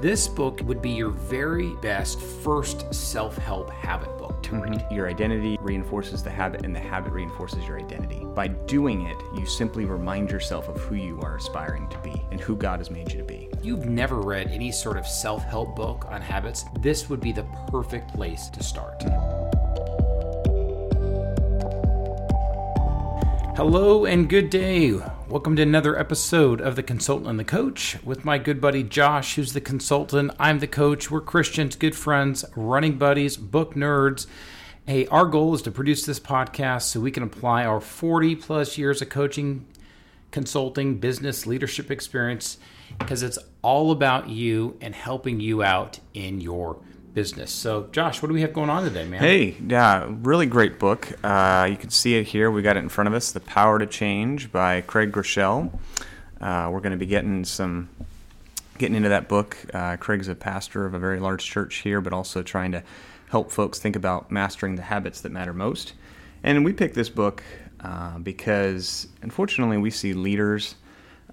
This book would be your very best first self help habit book to read. Your identity reinforces the habit, and the habit reinforces your identity. By doing it, you simply remind yourself of who you are aspiring to be and who God has made you to be. You've never read any sort of self help book on habits, this would be the perfect place to start. Hello and good day. Welcome to another episode of The Consultant and the Coach with my good buddy Josh, who's the consultant. I'm the coach. We're Christians, good friends, running buddies, book nerds. Hey, our goal is to produce this podcast so we can apply our 40 plus years of coaching, consulting, business, leadership experience because it's all about you and helping you out in your business. So, Josh, what do we have going on today, man? Hey, yeah, really great book. Uh, you can see it here. We got it in front of us The Power to Change by Craig Groeschel. Uh, we're going to be getting some. Getting into that book, uh, Craig's a pastor of a very large church here, but also trying to help folks think about mastering the habits that matter most. And we picked this book uh, because, unfortunately, we see leaders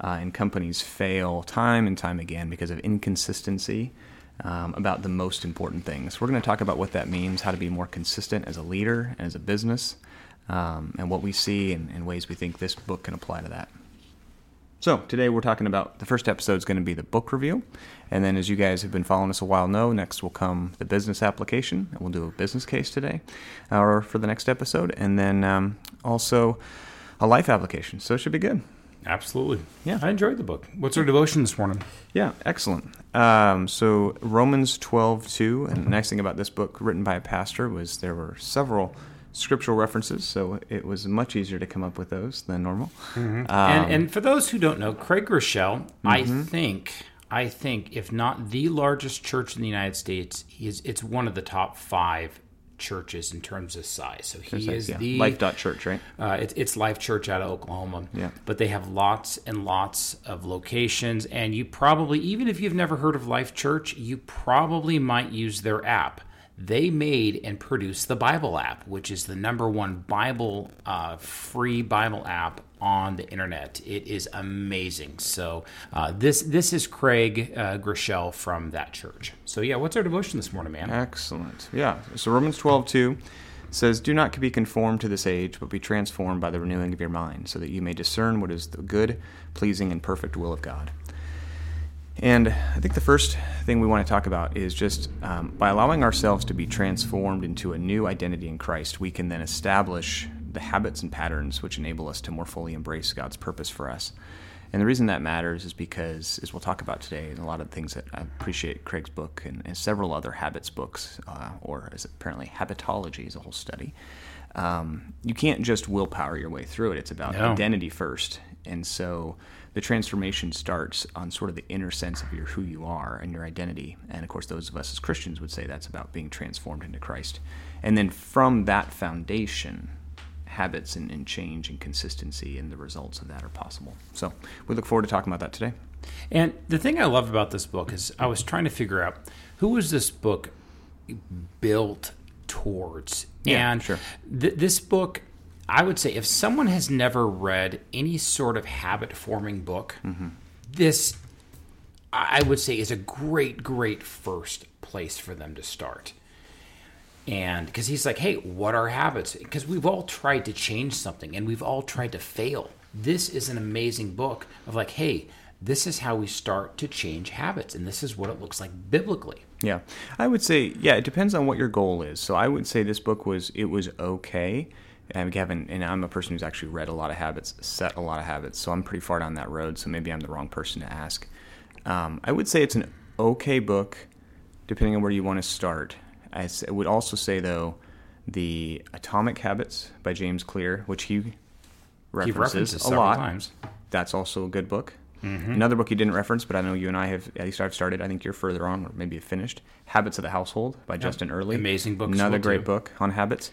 uh, and companies fail time and time again because of inconsistency um, about the most important things. We're going to talk about what that means, how to be more consistent as a leader and as a business, um, and what we see and, and ways we think this book can apply to that. So, today we're talking about the first episode is going to be the book review. And then, as you guys have been following us a while know, next will come the business application. And we'll do a business case today or for the next episode. And then um, also a life application. So, it should be good. Absolutely. Yeah, I enjoyed the book. What's our devotion this morning? Yeah, excellent. Um, so Romans 12, 2, and the nice thing about this book, written by a pastor, was there were several scriptural references, so it was much easier to come up with those than normal. Mm-hmm. Um, and, and, for those who don't know, Craig Groeschel, mm-hmm. I think, I think, if not the largest church in the United States, is it's one of the top five churches in terms of size. So he is yeah. the Life Church, right? Uh, it, it's Life Church out of Oklahoma. Yeah. But they have lots and lots of locations, and you probably, even if you've never heard of Life Church, you probably might use their app. They made and produced the Bible app, which is the number one Bible uh, free Bible app on the internet. It is amazing. So uh, this this is Craig uh, Groeschel from that church. So yeah, what's our devotion this morning, man? Excellent. Yeah. So Romans twelve two says, "Do not be conformed to this age, but be transformed by the renewing of your mind, so that you may discern what is the good, pleasing, and perfect will of God." And I think the first thing we want to talk about is just um, by allowing ourselves to be transformed into a new identity in Christ, we can then establish the habits and patterns which enable us to more fully embrace God's purpose for us. And the reason that matters is because, as we'll talk about today, and a lot of things that I appreciate Craig's book and, and several other habits books, uh, or as apparently habitology is a whole study. Um, you can't just willpower your way through it. It's about no. identity first. And so the transformation starts on sort of the inner sense of your who you are and your identity. And of course, those of us as Christians would say that's about being transformed into Christ. And then from that foundation, habits and, and, change and consistency and the results of that are possible. So we look forward to talking about that today. And the thing I love about this book is I was trying to figure out who was this book built towards. Yeah, and sure. Th- this book, I would say, if someone has never read any sort of habit forming book, mm-hmm. this I would say is a great, great first place for them to start and because he's like hey what are habits? Because we've all tried to change something and we've all tried to fail. This is an amazing book of like hey this is how we start to change habits and this is what it looks like biblically. Yeah. I would say yeah it depends on what your goal is. So i would say this book was it was okay. And Gavin, and I'm a person who's actually read a lot of habits, set a lot of habits, so I'm pretty far down that road. So maybe I'm the wrong person to ask. Um, I would say it's an okay book, depending on where you want to start. I would also say though, the Atomic Habits by James Clear, which he references, he references a lot. Times. That's also a good book. Mm-hmm. Another book he didn't reference, but I know you and I have at least I've started. I think you're further on, or maybe finished. Habits of the Household by yep. Justin Earley. Amazing book. Another great too. book on habits.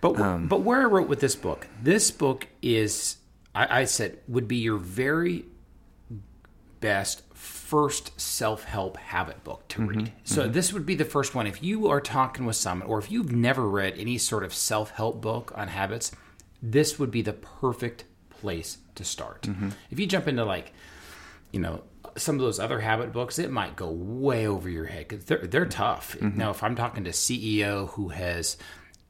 But um, but where I wrote with this book, this book is I, I said would be your very best first self help habit book to read. Mm-hmm, so, mm-hmm. this would be the first one. If you are talking with someone, or if you've never read any sort of self help book on habits, this would be the perfect place to start. Mm-hmm. If you jump into like, you know, some of those other habit books, it might go way over your head because they're they're tough. Mm-hmm. Now, if I'm talking to CEO who has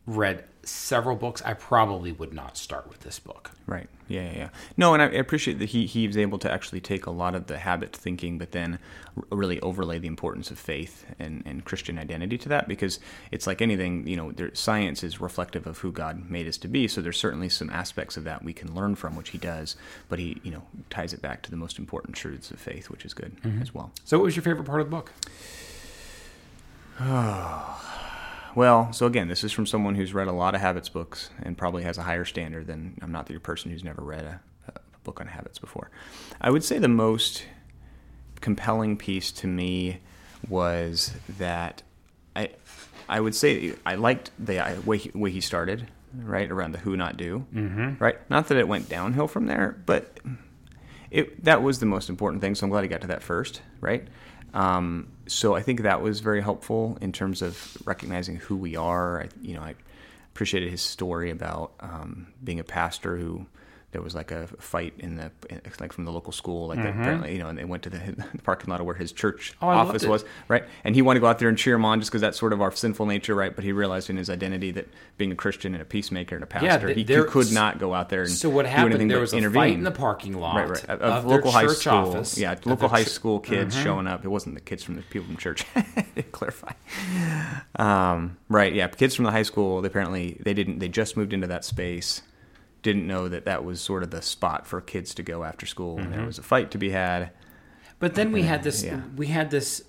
read several books, I probably would not start with this book. Right. Yeah, yeah, yeah. No, and I appreciate that he, he was able to actually take a lot of the habit thinking, but then r- really overlay the importance of faith and, and Christian identity to that because it's like anything, you know, there, science is reflective of who God made us to be. So there's certainly some aspects of that we can learn from, which he does, but he, you know, ties it back to the most important truths of faith, which is good mm-hmm. as well. So, what was your favorite part of the book? Well, so again, this is from someone who's read a lot of habits books and probably has a higher standard than I'm not the person who's never read a, a book on habits before. I would say the most compelling piece to me was that I I would say I liked the way he, way he started right around the who not do mm-hmm. right. Not that it went downhill from there, but it that was the most important thing. So I'm glad he got to that first, right? Um, so I think that was very helpful in terms of recognizing who we are. I, you know, I appreciated his story about um, being a pastor who there was like a fight in the like from the local school like mm-hmm. apparently you know and they went to the, the parking lot of where his church oh, office was right? And he wanted to go out there and cheer him on just because that's sort of our sinful nature right? But he realized in his identity that being a christian and a peacemaker and a pastor yeah, he, he, could not go out there and so what happened there was a intervene. fight in the parking lot right. right of, of local high school office, yeah local high school kids mm-hmm. showing up. It wasn't the kids from the people from church. Clarify um, right yeah kids from the high school they apparently they didn't they just moved into that space didn't know that that was sort of the spot for kids to go after school, and mm-hmm. there was a fight to be had. But then we had this yeah. we had this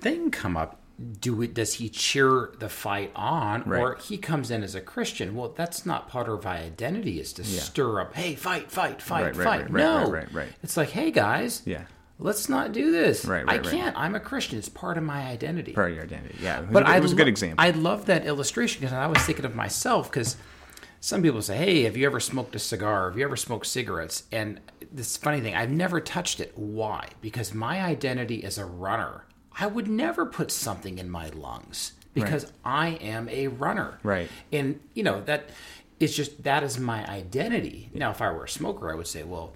thing come up. Do it? Does he cheer the fight on, right. or he comes in as a Christian? Well, that's not part of my identity. Is to yeah. stir up, hey, fight, fight, fight, right, fight. Right, no, right, right, It's like, hey, guys, yeah, let's not do this. Right, right I can't. I'm a Christian. It's part of my identity. Part of your identity. Yeah. It but a, it was a good example. I love that illustration because I was thinking of myself because some people say, "Hey, have you ever smoked a cigar? Have you ever smoked cigarettes?" And this funny thing, I've never touched it. Why? Because my identity as a runner, I would never put something in my lungs because right. I am a runner. Right. And you know that it's just that is my identity. Now, if I were a smoker, I would say, well.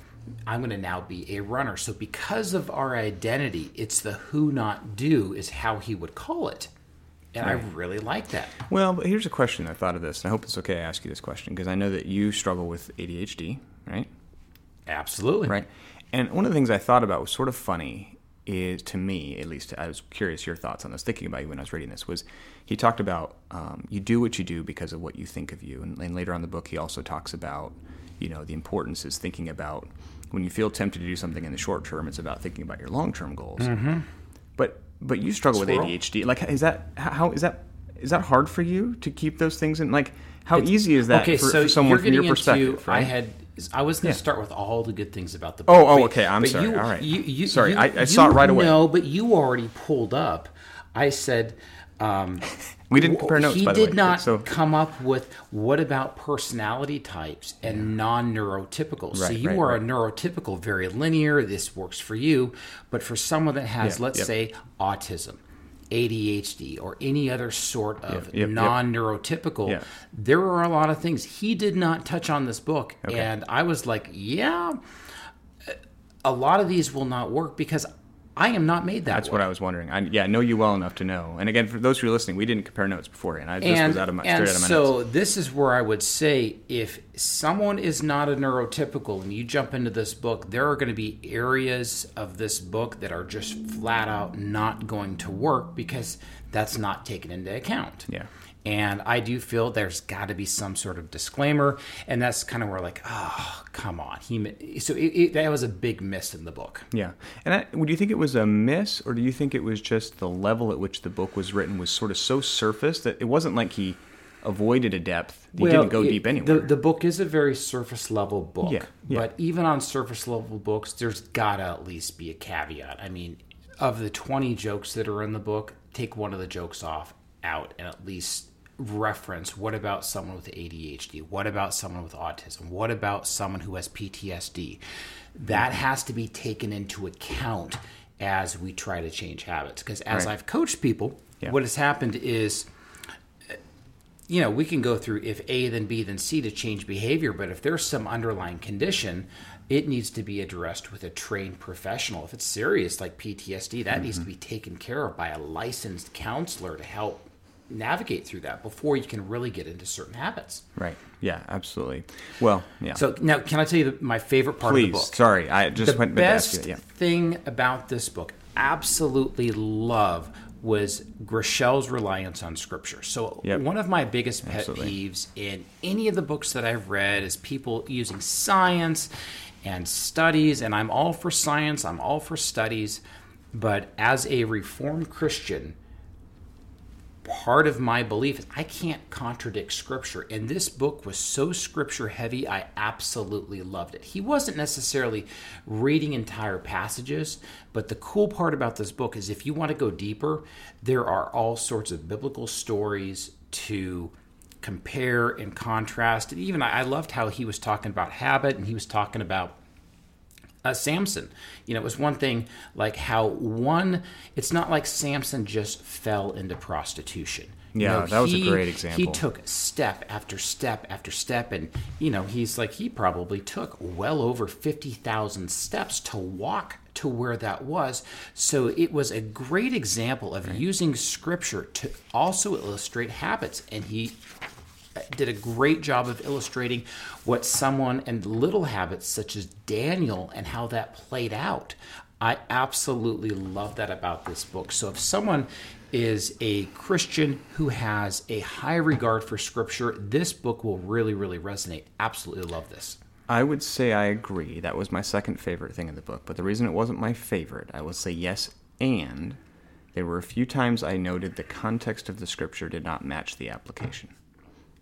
I'm going to now be a runner. So, because of our identity, it's the who not do is how he would call it. And right. I really like that. Well, but here's a question I thought of this, and I hope it's okay I ask you this question because I know that you struggle with ADHD, right? Absolutely. Right. And one of the things I thought about was sort of funny is to me, at least, I was curious your thoughts on this. Thinking about you when I was reading this was he talked about um, you do what you do because of what you think of you, and, and later on the book he also talks about you know the importance is thinking about when you feel tempted to do something in the short term, it's about thinking about your long term goals. Mm-hmm. But but you struggle Swirl. with ADHD. Like, is that how is that is that hard for you to keep those things in? Like, how it's, easy is that okay, for, so for someone from your perspective? Into, right? I had I was going to yeah. start with all the good things about the book. Oh, oh, okay. I'm sorry. You, all right. You, you, sorry, I, I saw it right away. No, but you already pulled up. I said. Um, we didn't compare notes. He did way, not so. come up with what about personality types and yeah. non-neurotypical. Right, so you right, are right. a neurotypical, very linear. This works for you, but for someone that has, yeah, let's yep. say, autism, ADHD or any other sort of yep, yep, non neurotypical, yep. there are a lot of things. He did not touch on this book. Okay. And I was like, yeah, a lot of these will not work because I am not made that. That's way. what I was wondering. I, yeah, I know you well enough to know. And again, for those who are listening, we didn't compare notes beforehand. I, just and, was out of my, and straight out of my so notes. this is where I would say if someone is not a neurotypical and you jump into this book, there are going to be areas of this book that are just flat out not going to work because that's not taken into account. Yeah. And I do feel there's got to be some sort of disclaimer, and that's kind of where like, oh, come on. He so it, it, that was a big miss in the book. Yeah, and I, do you think it was a miss, or do you think it was just the level at which the book was written was sort of so surface that it wasn't like he avoided a depth. He well, didn't go it, deep anywhere. The, the book is a very surface level book. Yeah, yeah. But even on surface level books, there's got to at least be a caveat. I mean, of the 20 jokes that are in the book, take one of the jokes off out and at least reference what about someone with ADHD? What about someone with autism? What about someone who has PTSD? That mm-hmm. has to be taken into account as we try to change habits. Because as right. I've coached people, yeah. what has happened is, you know, we can go through if A, then B, then C to change behavior, but if there's some underlying condition, it needs to be addressed with a trained professional. If it's serious like PTSD, that needs to mm-hmm. be taken care of by a licensed counselor to help navigate through that before you can really get into certain habits. Right. Yeah, absolutely. Well, yeah. So now, can I tell you the, my favorite part of the Please, book? sorry, I just the went best you. Yeah. thing about this book, absolutely love, was Groeschel's reliance on scripture. So Yep. one of my biggest pet Absolutely. peeves in any of the books that I've read is people using science and studies, and I'm all for science, I'm all for studies, but as a reformed Christian, part of my belief is I can't contradict scripture. And this book was so scripture heavy, I absolutely loved it. He wasn't necessarily reading entire passages, but the cool part about this book is if you want to go deeper, there are all sorts of biblical stories to compare and contrast. And even I loved how he was talking about habit and he was talking about uh, Samson. You know, it was one thing like how one, it's not like Samson just fell into prostitution. You Yeah, know, that was a great example. He took step after step after step. And, you know, he's like, he probably took well over 50,000 steps to walk to where that was. So it was a great example of using scripture to also illustrate habits. And he did a great job of illustrating what someone and little habits such as Daniel and how that played out. I absolutely love that about this book. So if someone is a Christian who has a high regard for scripture, this book will really, really resonate. Absolutely love this. I would say I agree. That was my second favorite thing in the book. But the reason it wasn't my favorite, I will say yes, and there were a few times I noted the context of the scripture did not match the application.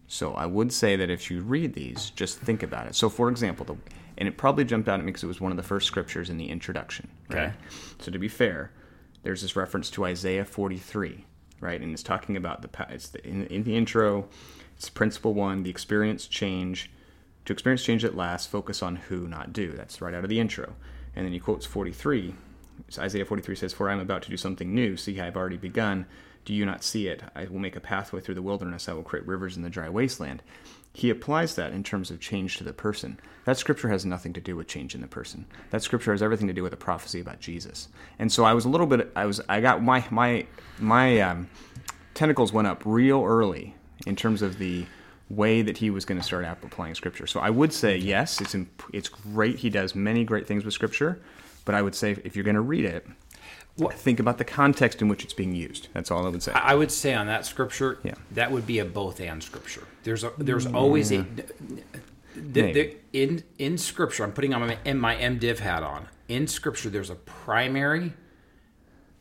So I would say that if you read these, just think about it. So, for example, the, and it probably jumped out at me because it was one of the first scriptures in the introduction. Right? Okay. So to be fair, there's this reference to Isaiah 43, right? And it's talking about the it's the, in, in the intro. It's principle one: the experience change. To experience change at last, focus on who, not do. That's right out of the intro. And then he quotes 43. So Isaiah 43 says, "For I am about to do something new. See, I have already begun. Do you not see it? I will make a pathway through the wilderness. I will create rivers in the dry wasteland." He applies that in terms of change to the person. That scripture has nothing to do with change in the person. That scripture has everything to do with a prophecy about Jesus. And so I was a little bit. I was. I got my my my um, tentacles went up real early in terms of the way that he was going to start app- applying scripture. So I would say yes, it's imp- it's great. He does many great things with scripture, but I would say if you're going to read it, think about the context in which it's being used. That's all I would say. I would say on that scripture, Yeah. that would be a both and scripture. There's a, there's mm, always a th- Maybe. th- in in scripture. I'm putting on my in my MDiv hat on. In scripture, there's a primary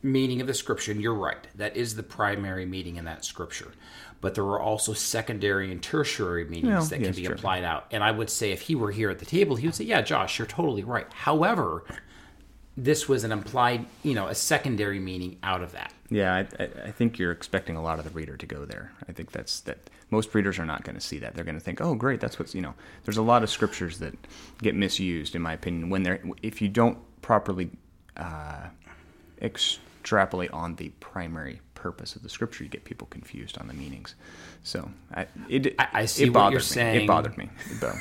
meaning of the scripture, and you're right. That is the primary meaning in that scripture. But there are also secondary and tertiary meanings Well, that can be true. applied out. And I would say if he were here at the table, he would say, "Yeah, Josh, you're totally right." However, this was an implied, you know, a secondary meaning out of that. Yeah, I, I, think you're expecting a lot of the reader to go there. I think that's that. Most readers are not going to see that. They're going to think, "Oh, great, that's what's you know." There's a lot of scriptures that get misused, in my opinion, when they're if you don't properly uh, extrapolate on the primary purpose of the scripture, you get people confused on the meanings. So I, it, I- I see it what you're me. saying. It bothered me. So-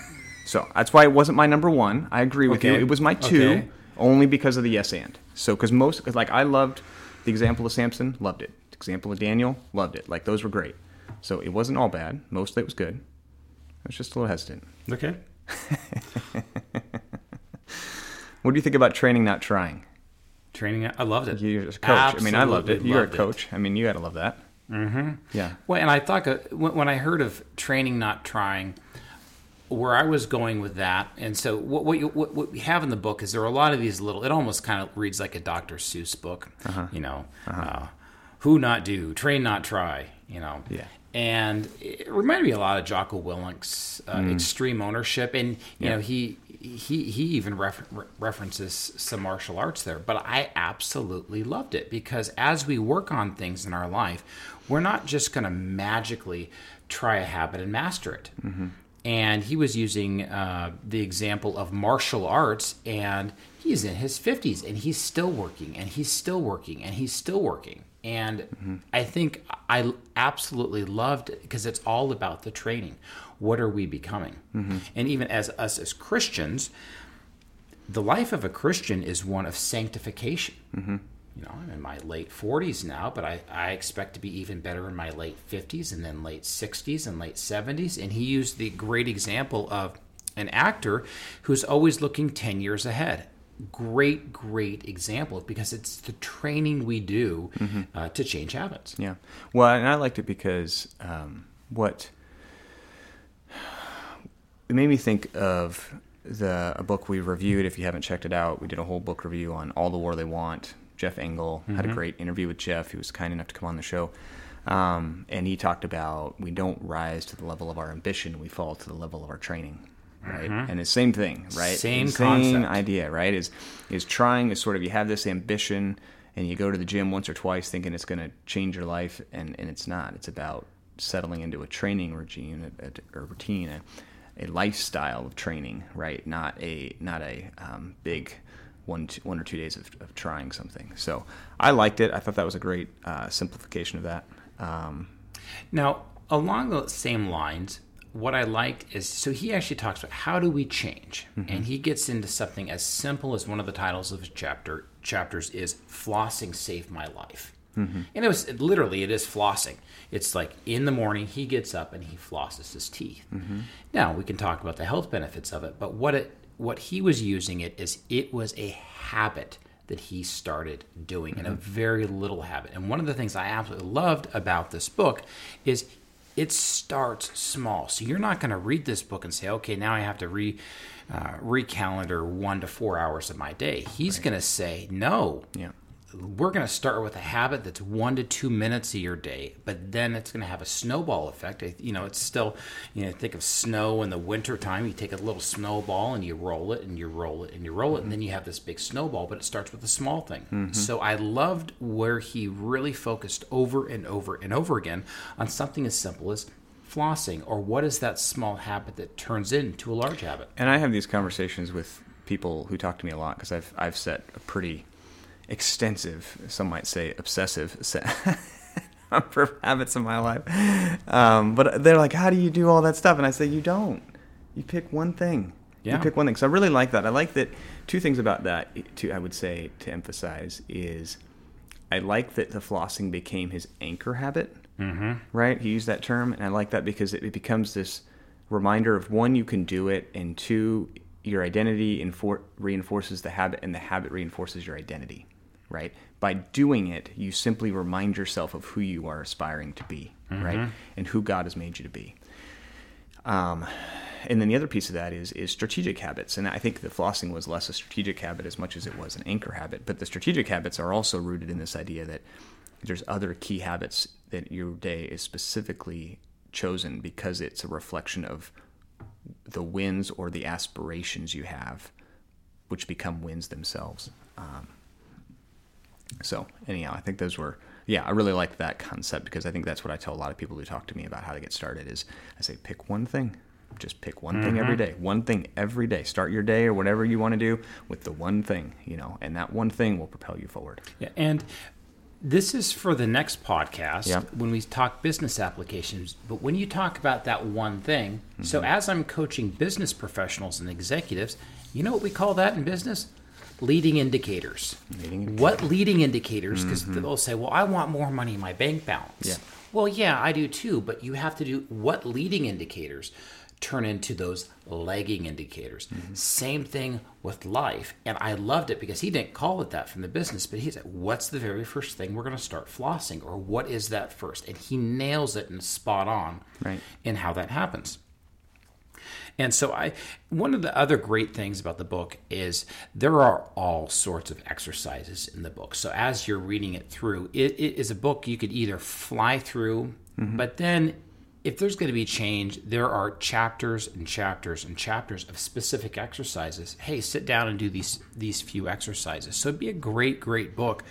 So that's why it wasn't my number one. I agree with you. It was my two Okay. Only because of the yes and. So because most cause like I loved the example of Samson, loved it. The example of Daniel, loved it. Like those were great. So it wasn't all bad. Most of it was good. I was just a little hesitant. Okay. What do you think about training, not trying? Training, I loved it. You're a coach. I mean, I loved it. Absolutely You're a loved it. coach. I mean, you got to love that. Mm-hmm. Yeah. Well, and I thought uh, when I heard of training, not trying, where I was going with that, and so what what, you, what what we have in the book is there are a lot of these little. It almost kind of reads like a Dr. Seuss book, Uh-huh. you know, uh, who not do, train not try, you know. Yeah. And it reminded me a lot of Jocko Willink's uh, Mm. extreme ownership, and you know he he he even refer- re- references some martial arts there. But I absolutely loved it because as we work on things in our life, we're not just going to magically try a habit and master it. And he was using uh, the example of martial arts, and he's in his 50s and he's still working, and he's still working, and he's still working. And I think I absolutely loved it because it's all about the training. What are we becoming? And even as us as Christians, the life of a Christian is one of sanctification. Mm-hmm. You know, I'm in my late 40s now, but I, I expect to be even better in my late 50s and then late 60s and late 70s. And he used the great example of an actor who's always looking 10 years ahead. Great, great example because it's the training we do mm-hmm. uh, to change habits. Yeah. Well, and I liked it because um, what it made me think of the a book we reviewed. If you haven't checked it out, we did a whole book review on All the War They Want Jeff Engel. Mm-hmm. Had a mm-hmm. great interview with Jeff. He was kind enough to come on the show. Um, and he talked about we don't rise to the level of our ambition, we fall to the level of our training. Right. Mm-hmm. And the same thing, right? Same, same idea, right? Is is trying is sort of you have this ambition and you go to the gym once or twice thinking it's going to change your life and, and it's not. It's about settling into a training regime, a, a, a routine, a, a, lifestyle of training, right? Not a not a um, big one two, one or two days of, of, trying something. So I liked it. I thought that was a great uh, simplification of that. Um, now, along the same lines, what I liked is so he actually talks about how do we change, mm-hmm. and he gets into something as simple as one of the titles of his chapter chapters is "Flossing Saved My Life." Mm-hmm. And it was it, literally it is flossing. It's like in the morning he gets up and he flosses his teeth. Mm-hmm. Now we can talk about the health benefits of it, but what it what he was using it is it was a habit that he started doing mm-hmm. and a very little habit. And one of the things I absolutely loved about this book is it starts small. So you're not going to read this book and say, okay, now I have to re uh, recalendar one to four hours of my day. He's right. going to say, no, yeah we're going to start with a habit that's one to two minutes of your day, but then it's going to have a snowball effect. You know, it's still, you know, think of snow in the winter time. You take a little snowball and you roll it and you roll it and you roll it, and then you have this big snowball, but it starts with a small thing. Mm-hmm. So I loved where he really focused over and over and over again on something as simple as flossing or what is that small habit that turns into a large habit. And I have these conversations with people who talk to me a lot because I've I've set a pretty extensive, some might say obsessive set number habits in my life. Um, but they're like, how do you do all that stuff? And I say, you don't. You pick one thing. Yeah. You pick one thing. So I really like that. I like that. Two things about that, to, I would say, to emphasize is I like that the flossing became his anchor habit. Mm-hmm. Right? He used that term. And I like that because it, it becomes this reminder of one, you can do it, and two, your identity infor- reinforces the habit, and the habit reinforces your identity right? By doing it, you simply remind yourself of who you are aspiring to be, mm-hmm. right? And who God has made you to be. Um, and then the other piece of that is is strategic habits, and I think the flossing was less a strategic habit as much as it was an anchor habit. But the strategic habits are also rooted in this idea that there's other key habits that your day is specifically chosen because it's a reflection of the wins or the aspirations you have, which become wins themselves. Um, so anyhow, I think those were yeah, I really like that concept because I think that's what I tell a lot of people who talk to me about how to get started is I say pick one thing. Just pick one mm-hmm. thing every mm-hmm. One thing every day. Start your day or whatever you want to do with the one thing, you know, and that one thing will propel you forward. Yeah, and this is for the next podcast when we talk business applications. But when you talk about that one thing, mm-hmm. so as I'm coaching business professionals and executives, you know what we call that in business? Leading indicators. Leading. What leading indicators? Because mm-hmm. they'll say, well, I want more money in my bank balance. Yeah. Well, yeah, I do too, but you have to do what leading indicators turn into those lagging indicators. Mm-hmm. Same thing with life. And I loved it because he didn't call it that from the business, but he said, What's the very first thing we're going to start flossing? Or what is that first? And he nails it and spot on right. in how that happens. And so I one of the other great things about the book is there are all sorts of exercises in the book. So as you're reading it through, it, it is a book you could either fly through, mm-hmm. but then if there's going to be change, there are chapters and chapters and chapters of specific exercises. Hey, sit down and do these these few exercises. So it'd be a great, great book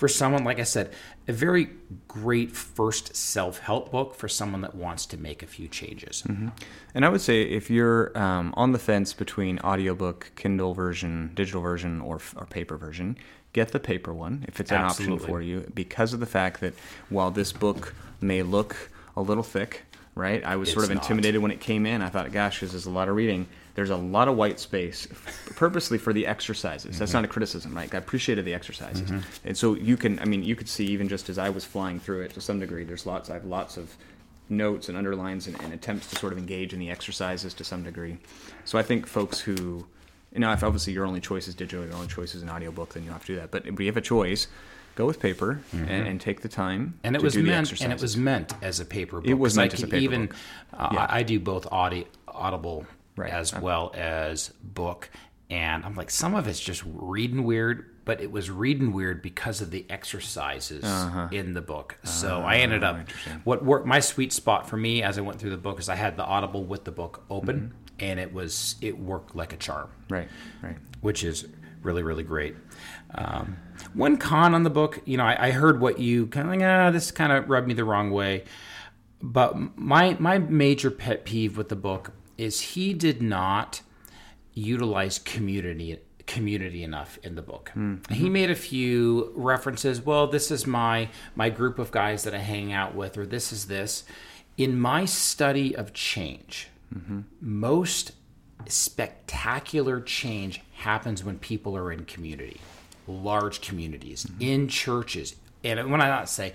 for someone, like I said, a very great first self help book for someone that wants to make a few changes. Mm-hmm. And I would say if you're um, on the fence between audiobook, Kindle version, digital version, or, or paper version, get the paper one if it's an Absolutely. option for you because of the fact that while this book may look a little thick, right? I was sort It's of not. intimidated when it came in. I thought, gosh, this is a lot of reading. There's a lot of white space, purposely for the exercises. That's not a criticism, right? I appreciated the exercises, and so you can. I mean, you could see even just as I was flying through it to some degree. There's lots. I have lots of notes and underlines and, and attempts to sort of engage in the exercises to some degree. So I think folks who, you know, if obviously your only choice is digital, your only choice is an audiobook, then you have to do that. But if you have a choice, go with paper and, and take the time. and it to was meant and it was meant as a paper book. It was meant I as a paper even book. uh, Yeah. I, I do both audi- audible Right. as well as book and i'm like some of it's just reading weird but it was reading weird because of the exercises Uh-huh. in the book so i ended up what worked my sweet spot for me as i went through the book is i had the audible with the book open Mm-hmm. and it was it worked like a charm right, right. which is really really great. Um, one con on the book, you know, I, I heard what you kind of like. Ah, this kind of rubbed me the wrong way. But my my major pet peeve with the book is he did not utilize community community enough in the book. Hmm. He hmm. made a few references. Well, this is my my group of guys that I hang out with, or this is this. In my study of change, mm-hmm. most spectacular change happens when people are in community, large communities, mm-hmm. in churches, and when I not say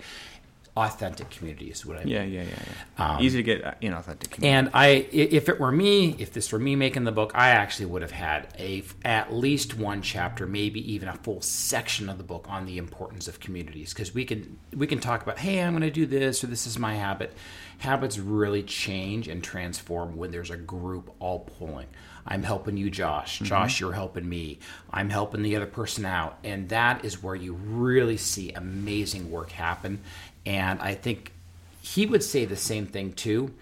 authentic communities, what I mean. Yeah, yeah, yeah, Um. Easy to get uh, inauthentic. And I, i- if it were me, if this were me making the book, I actually would have had a at least one chapter, maybe even a full section of the book on the importance of communities, because we can we can talk about, hey, I'm going to do this or this is my habit. Habits really change and transform when there's a group all pulling. I'm helping you, Josh. Josh, you're helping me. I'm helping the other person out, and that is where you really see amazing work happen. And I think he would say the same thing too,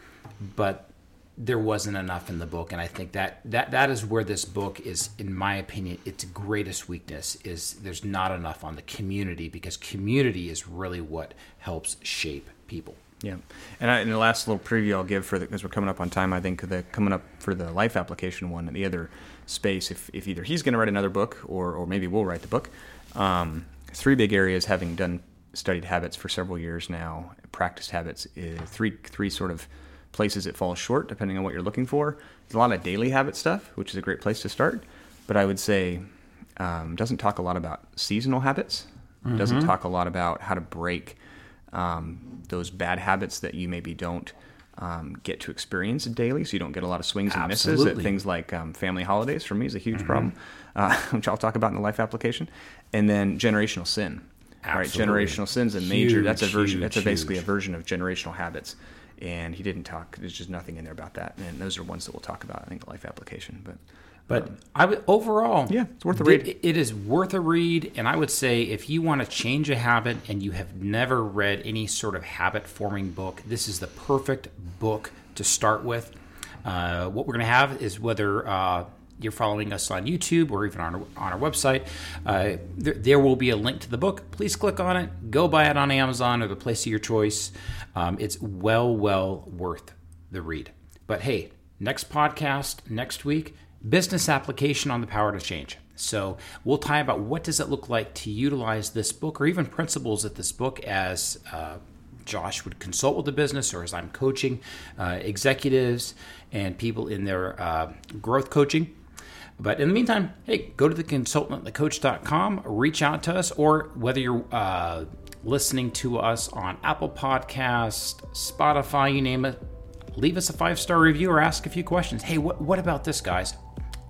but there wasn't enough in the book, and I think that that that is where this book is, in my opinion, its greatest weakness is there's not enough on the community because community is really what helps shape people. Yeah, and, I, and the last little preview I'll give for because we're coming up on time. I think the coming up for the life application one, and the other space. If, if either he's going to write another book or or maybe we'll write the book. Um, three big areas. Having done studied habits for several years now, practiced habits. Is three three sort of places it falls short depending on what you're looking for. There's a lot of daily habit stuff, which is a great place to start. But I would say um, doesn't talk a lot about seasonal habits. Doesn't talk a lot about how to break um, those bad habits that you maybe don't um, get to experience daily, so you don't get a lot of swings and misses at things like um, family holidays. For me, is a huge problem, uh, which I'll talk about in the life application, and then generational sin. All right, Absolutely. generational sin's and major. that's a version. huge, that's a basically a version of generational habits. And he didn't talk. There's just nothing in there about that. And those are ones that we'll talk about. I think the life application, but. But I would overall, Yeah, it's worth a read. It is worth a read, and I would say if you want to change a habit and you have never read any sort of habit forming book, this is the perfect book to start with. Uh, what we're going to have is whether uh, you're following us on YouTube or even on our, on our website, uh, there, there will be a link to the book. Please click on it, go buy it on Amazon or the place of your choice. Um, it's well, well worth the read. But hey, next podcast next week business application on the power to change so we'll tie about what does it look like to utilize this book or even principles of this book as uh, josh would consult with the business or as i'm coaching uh, executives and people in their uh, growth coaching but in the meantime, hey, go to the consultantthecoach.com, reach out to us, or whether you're uh, listening to us on Apple Podcast, Spotify, you name it, leave us a five star review or ask a few questions. Hey, what, what about this, guys?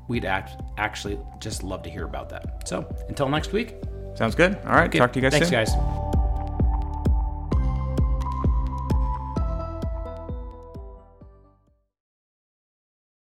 We'd act, actually just love to hear about that. So until next week, Sounds good. All right. okay, Talk to you guys thanks, soon. guys.